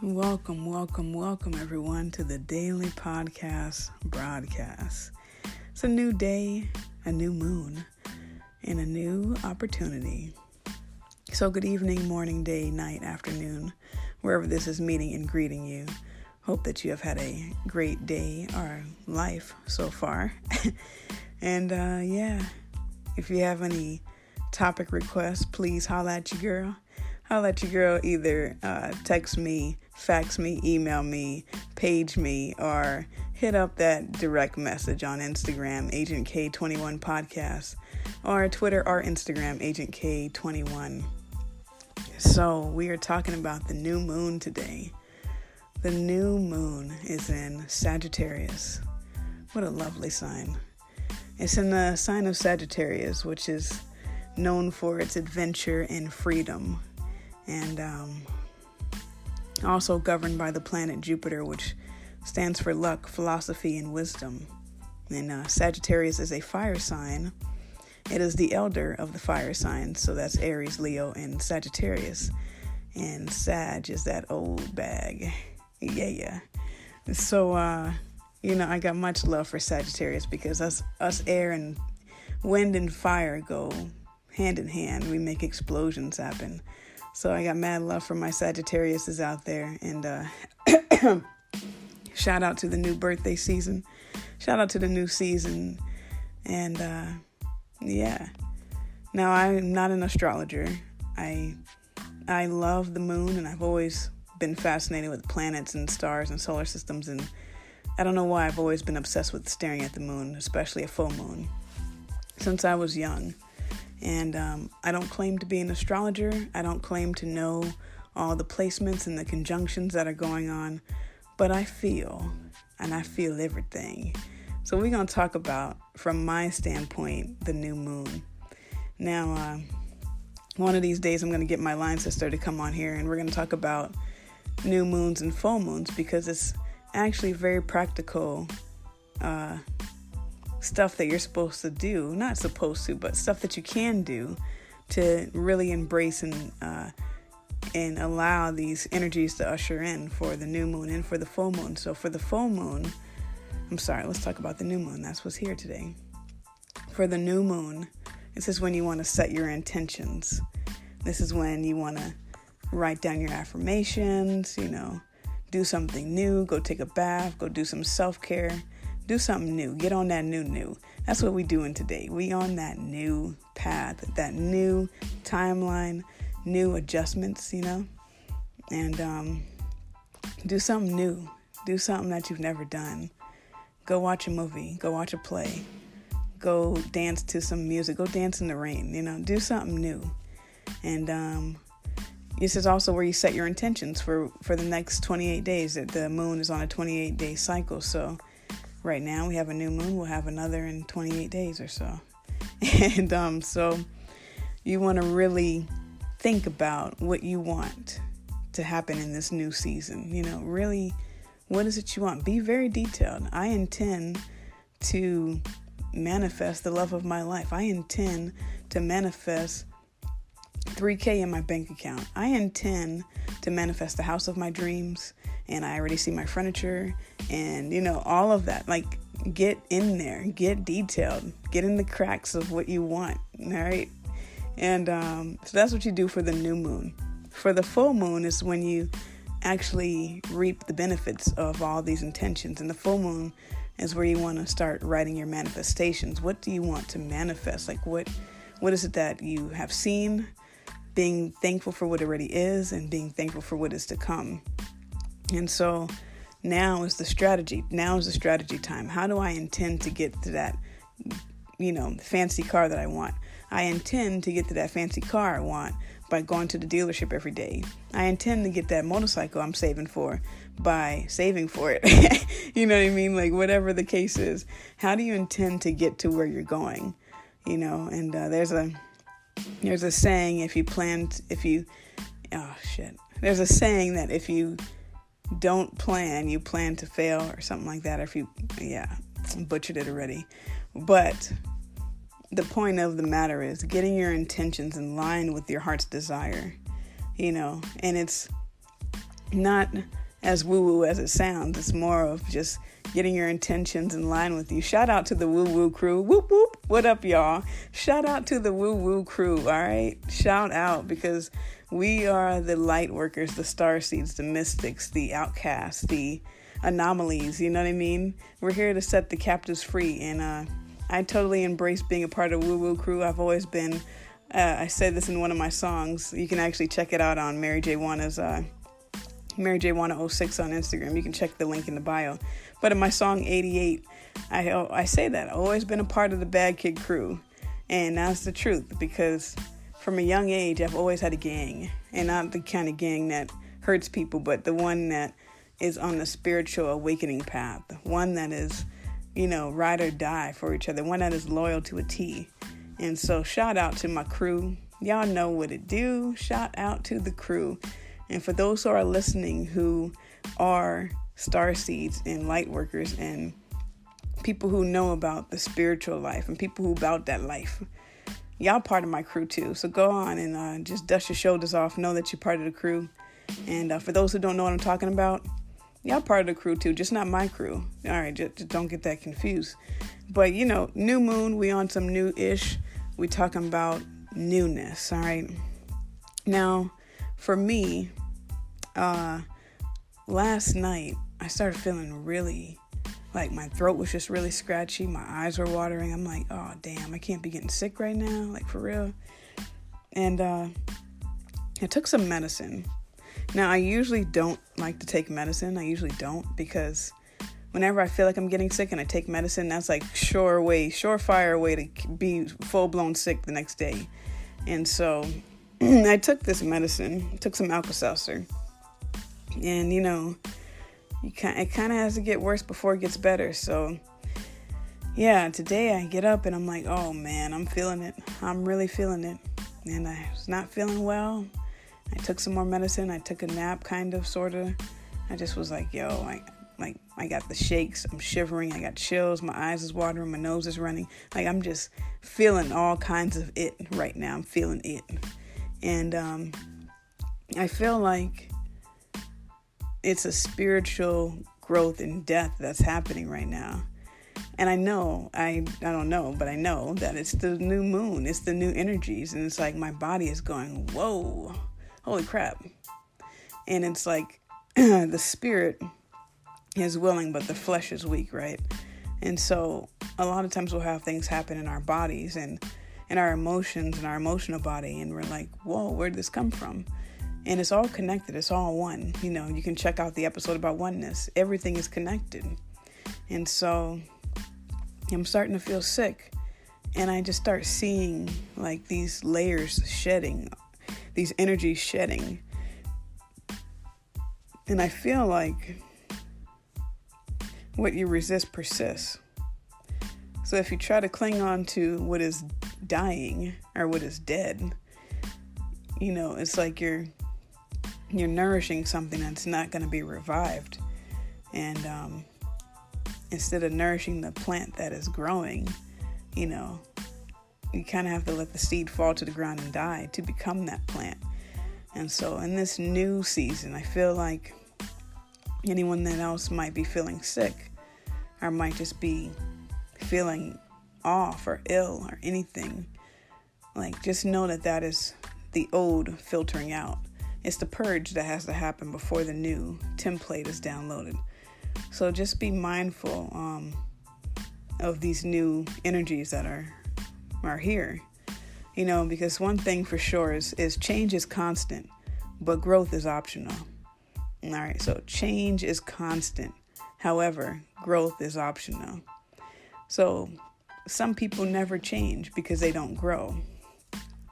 Welcome, welcome, welcome, everyone, to the daily podcast broadcast. It's a new day, a new moon, and a new opportunity. So, good evening, morning, day, night, afternoon, wherever this is meeting and greeting you. Hope that you have had a great day or life so far. and uh, yeah, if you have any topic requests, please holla at you, girl. I'll let you girl either uh, text me, fax me, email me, page me, or hit up that direct message on Instagram, Agent K21 Podcast, or Twitter or Instagram, Agent K21. So, we are talking about the new moon today. The new moon is in Sagittarius. What a lovely sign. It's in the sign of Sagittarius, which is known for its adventure and freedom and um, also governed by the planet Jupiter, which stands for luck, philosophy, and wisdom. And uh, Sagittarius is a fire sign. It is the elder of the fire signs, so that's Aries, Leo, and Sagittarius. And Sag is that old bag. Yeah, yeah. So, uh, you know, I got much love for Sagittarius because us, us air and wind and fire go hand in hand. We make explosions happen. So I got mad love for my Sagittariuses out there. And uh, shout out to the new birthday season. Shout out to the new season. And uh, yeah. Now I'm not an astrologer. I I love the moon and I've always been fascinated with planets and stars and solar systems and I don't know why I've always been obsessed with staring at the moon, especially a full moon, since I was young. And um, I don't claim to be an astrologer. I don't claim to know all the placements and the conjunctions that are going on, but I feel, and I feel everything. So we're going to talk about, from my standpoint, the new moon. Now, uh, one of these days, I'm going to get my line sister to come on here, and we're going to talk about new moons and full moons because it's actually very practical uh, stuff that you're supposed to do, not supposed to, but stuff that you can do to really embrace and uh, and allow these energies to usher in for the new moon and for the full moon. So for the full moon, I'm sorry, let's talk about the new moon. That's what's here today. For the new moon, this is when you want to set your intentions. This is when you want to write down your affirmations, you know, do something new, go take a bath, go do some self-care do something new. Get on that new new. That's what we doing today. We on that new path, that new timeline, new adjustments, you know, and um, do something new. Do something that you've never done. Go watch a movie. Go watch a play. Go dance to some music. Go dance in the rain. You know, do something new. And um, this is also where you set your intentions for for the next 28 days. That the moon is on a 28 day cycle, so right now. We have a new moon. We'll have another in 28 days or so. And um, so you want to really think about what you want to happen in this new season you know? Really what is it you want? Be very detailed. I intend to manifest the love of my life. I intend to manifest 3k in my bank account. I intend to manifest the house of my dreams and I already see my furniture and you know all of that. Like get in there get detailed get in the cracks of what you want all right? And um, so that's what you do for the new moon. For the full moon is when you actually reap the benefits of all these intentions. And the full moon is where you want to start writing your manifestations. What do you want to manifest? Like what what is it that you have seen? Being thankful for what already is and being thankful for what is to come and so now is the strategy. Now is the strategy time. How do I intend to get to that, you know, fancy car that I want? I intend to get to that fancy car I want by going to the dealership every day. I intend to get that motorcycle I'm saving for by saving for it. you know what I mean? Like, whatever the case is, how do you intend to get to where you're going? You know, and uh, there's a there's a saying if you plan if you oh shit there's a saying that if you don't plan, you plan to fail or something like that. If you, yeah, butchered it already. But the point of the matter is getting your intentions in line with your heart's desire, you know, and it's not as woo woo as it sounds. It's more of just getting your intentions in line with you. Shout out to the woo woo crew. Whoop whoop. What up, y'all? Shout out to the woo woo crew. All right. Shout out because we are the light workers, the star seeds, the mystics, the outcasts, the anomalies. You know what I mean? We're here to set the captives free. And uh, I totally embrace being a part of woo woo crew. I've always been. Uh, I said this in one of my songs. You can actually check it out on Mary J. Wanna's uh, Mary J. Wanna 06 on Instagram. You can check the link in the bio. But in my song 88, I, I say that. I've always been a part of the Bad Kid crew. And that's the truth because from a young age, I've always had a gang. And not the kind of gang that hurts people, but the one that is on the spiritual awakening path. One that is, you know, ride or die for each other. One that is loyal to a T. And so, shout out to my crew. Y'all know what it do. Shout out to the crew. And for those who are listening who are star seeds and light workers and people who know about the spiritual life and people who about that life, y'all part of my crew too. So go on and uh, just dust your shoulders off. Know that you're part of the crew. And uh, for those who don't know what I'm talking about, y'all part of the crew too, just not my crew. All right, just, just don't get that confused. But you know, new moon, we on some new ish. We talking about newness. All right. Now, for me, uh, last night I started feeling really like my throat was just really scratchy, my eyes were watering. I'm like, oh damn, I can't be getting sick right now, like for real. And uh, I took some medicine. Now I usually don't like to take medicine. I usually don't because whenever I feel like I'm getting sick and I take medicine, that's like sure way, surefire way to be full blown sick the next day. And so I took this medicine, took some Alka Seltzer and you know you it kind of has to get worse before it gets better so yeah today i get up and i'm like oh man i'm feeling it. I'm really feeling it. And i was not feeling well. I took some more medicine. I took a nap kind of sort of i just was like yo I, like i got the shakes. I'm shivering. I got chills. My eyes is watering. My nose is running. Like i'm just feeling all kinds of it right now. I'm feeling it. And um i feel like it's a spiritual growth and death that's happening right now. And I know, I I don't know, but I know that it's the new moon, it's the new energies, and it's like my body is going, whoa, holy crap. And it's like the spirit is willing, but the flesh is weak, right? And so a lot of times we'll have things happen in our bodies and in our emotions and our emotional body, and we're like, whoa, where did this come from? And it's all connected, it's all one. You know, you can check out the episode about oneness. Everything is connected. And so I'm starting to feel sick. And I just start seeing like these layers shedding, these energies shedding. And I feel like what you resist persists. So if you try to cling on to what is dying or what is dead, you know, it's like you're you're nourishing something that's not going to be revived. And um, instead of nourishing the plant that is growing, you know, you kind of have to let the seed fall to the ground and die to become that plant. And so, in this new season, I feel like anyone that else might be feeling sick or might just be feeling off or ill or anything, like just know that that is the old filtering out. It's the purge that has to happen before the new template is downloaded. So just be mindful um, of these new energies that are are here. You know, because one thing for sure is is change is constant, but growth is optional. All right, so change is constant. However, growth is optional. So some people never change because they don't grow.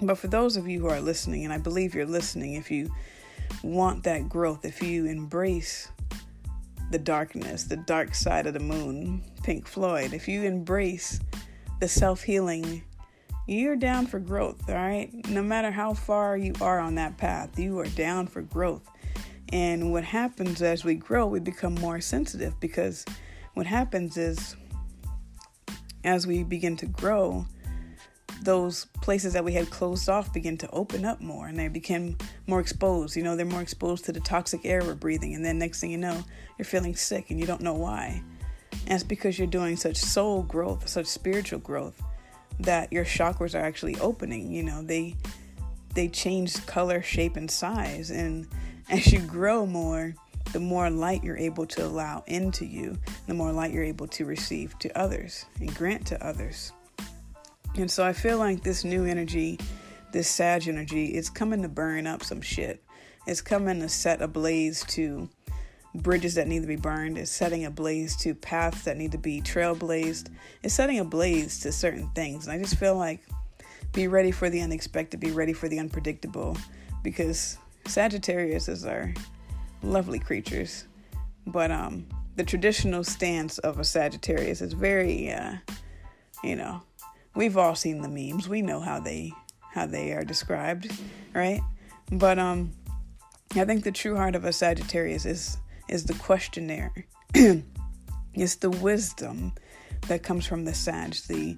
But for those of you who are listening, and I believe you're listening, if you want that growth, if you embrace the darkness, the dark side of the moon, Pink Floyd, if you embrace the self healing, you're down for growth, all right? No matter how far you are on that path, you are down for growth. And what happens as we grow, we become more sensitive because what happens is as we begin to grow, those places that we had closed off begin to open up more and they become more exposed. You know, they're more exposed to the toxic air we're breathing. And then next thing you know, you're feeling sick and you don't know why. And it's because you're doing such soul growth, such spiritual growth that your chakras are actually opening. You know, they they change color, shape, and size. And as you grow more, the more light you're able to allow into you, the more light you're able to receive to others and grant to others. And so I feel like this new energy, this Sag energy, it's coming to burn up some shit. It's coming to set ablaze to bridges that need to be burned. It's setting ablaze to paths that need to be trailblazed. It's setting ablaze to certain things. And I just feel like be ready for the unexpected, be ready for the unpredictable, because Sagittarius is our lovely creatures. But um, the traditional stance of a Sagittarius is very, uh, you know, we've all seen the memes. We know how they how they are described, right? But um, I think the true heart of a Sagittarius is is the questionnaire. it's the wisdom that comes from the Sag, the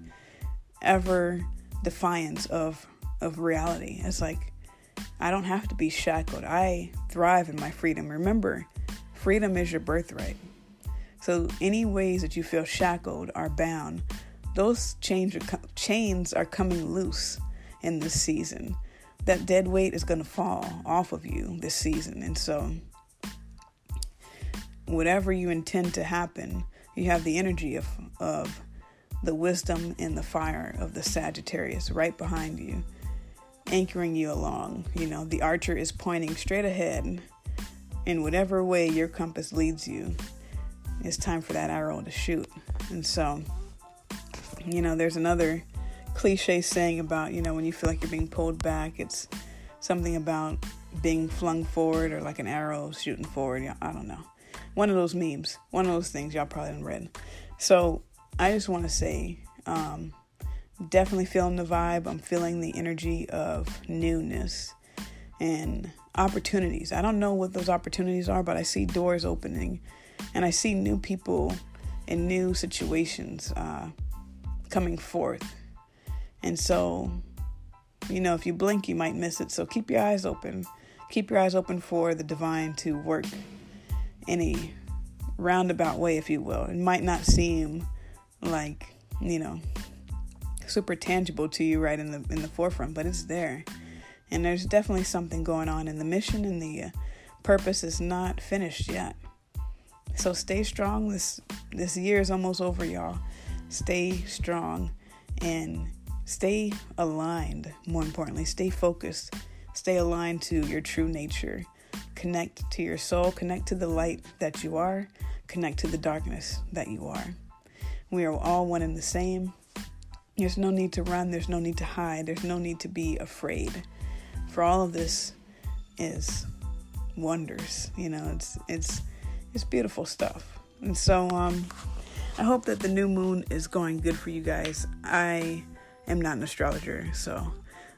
ever defiance of of reality. It's like I don't have to be shackled. I thrive in my freedom. Remember, freedom is your birthright. So any ways that you feel shackled are bound, those chains are, chains are coming loose in this season. That dead weight is going to fall off of you this season. And so, whatever you intend to happen, you have the energy of, of the wisdom and the fire of the Sagittarius right behind you anchoring you along. You know, the archer is pointing straight ahead in whatever way your compass leads you. It's time for that arrow to shoot. And so, you know, there's another cliche saying about, you know, when you feel like you're being pulled back, it's something about being flung forward or like an arrow shooting forward. I don't know. One of those memes, one of those things y'all probably haven't read. So I just want to say, um, definitely feeling the vibe. I'm feeling the energy of newness and opportunities. I don't know what those opportunities are, but I see doors opening and I see new people in new situations uh, coming forth. And so, you know, if you blink, you might miss it. So keep your eyes open. Keep your eyes open for the divine to work any roundabout way, if you will. It might not seem like, you know, super tangible to you right in the in the forefront, but it's there. And there's definitely something going on and the mission and the uh, purpose is not finished yet. So stay strong. This this year is almost over, y'all. Stay strong and stay aligned. More importantly, stay focused. Stay aligned to your true nature. Connect to your soul, connect to the light that you are, connect to the darkness that you are. We are all one and the same. There's no need to run, there's no need to hide, there's no need to be afraid. For all of this is wonders, you know, it's it's it's beautiful stuff. And so um I hope that the new moon is going good for you guys. I am not an astrologer, so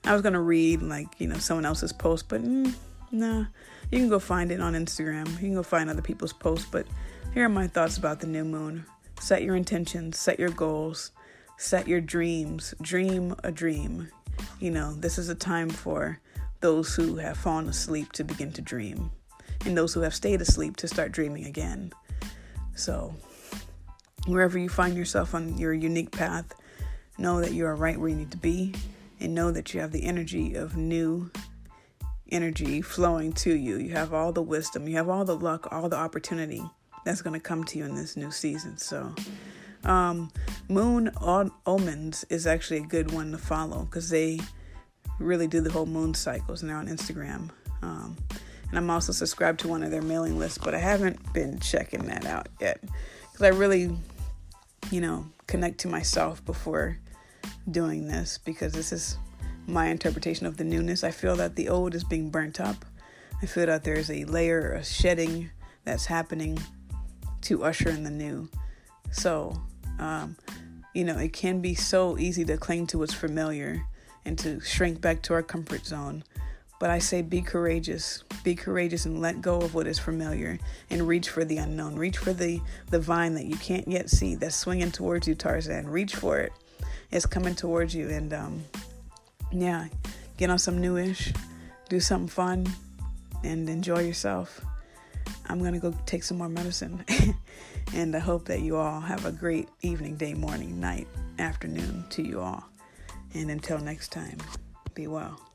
I was gonna read like you know someone else's post, but mm, nah. You can go find it on Instagram. You can go find other people's posts, but here are my thoughts about the new moon. Set your intentions, set your goals, set your dreams, dream a dream. You know, this is a time for those who have fallen asleep to begin to dream, and those who have stayed asleep to start dreaming again. So, wherever you find yourself on your unique path, know that you are right where you need to be, and know that you have the energy of new energy flowing to you. You have all the wisdom, you have all the luck, all the opportunity that's going to come to you in this new season. So, um, Moon Omens is actually a good one to follow because they really do the whole moon cycles they're on Instagram. Um, and I'm also subscribed to one of their mailing lists, but I haven't been checking that out yet because I really, you know, connect to myself before doing this because this is my interpretation of the newness. I feel that the old is being burnt up. I feel that there's a layer of shedding that's happening to usher in the new. So, um, you know, it can be so easy to cling to what's familiar and to shrink back to our comfort zone. But I say be courageous. Be courageous and let go of what is familiar and reach for the unknown. Reach for the, the vine that you can't yet see that's swinging towards you, Tarzan. Reach for it. it is coming towards you. And um, yeah, get on some newish, do something fun, and enjoy yourself. I'm gonna go take some more medicine, and I hope that you all have a great evening, day, morning, night, afternoon to you all. And until next time, be well.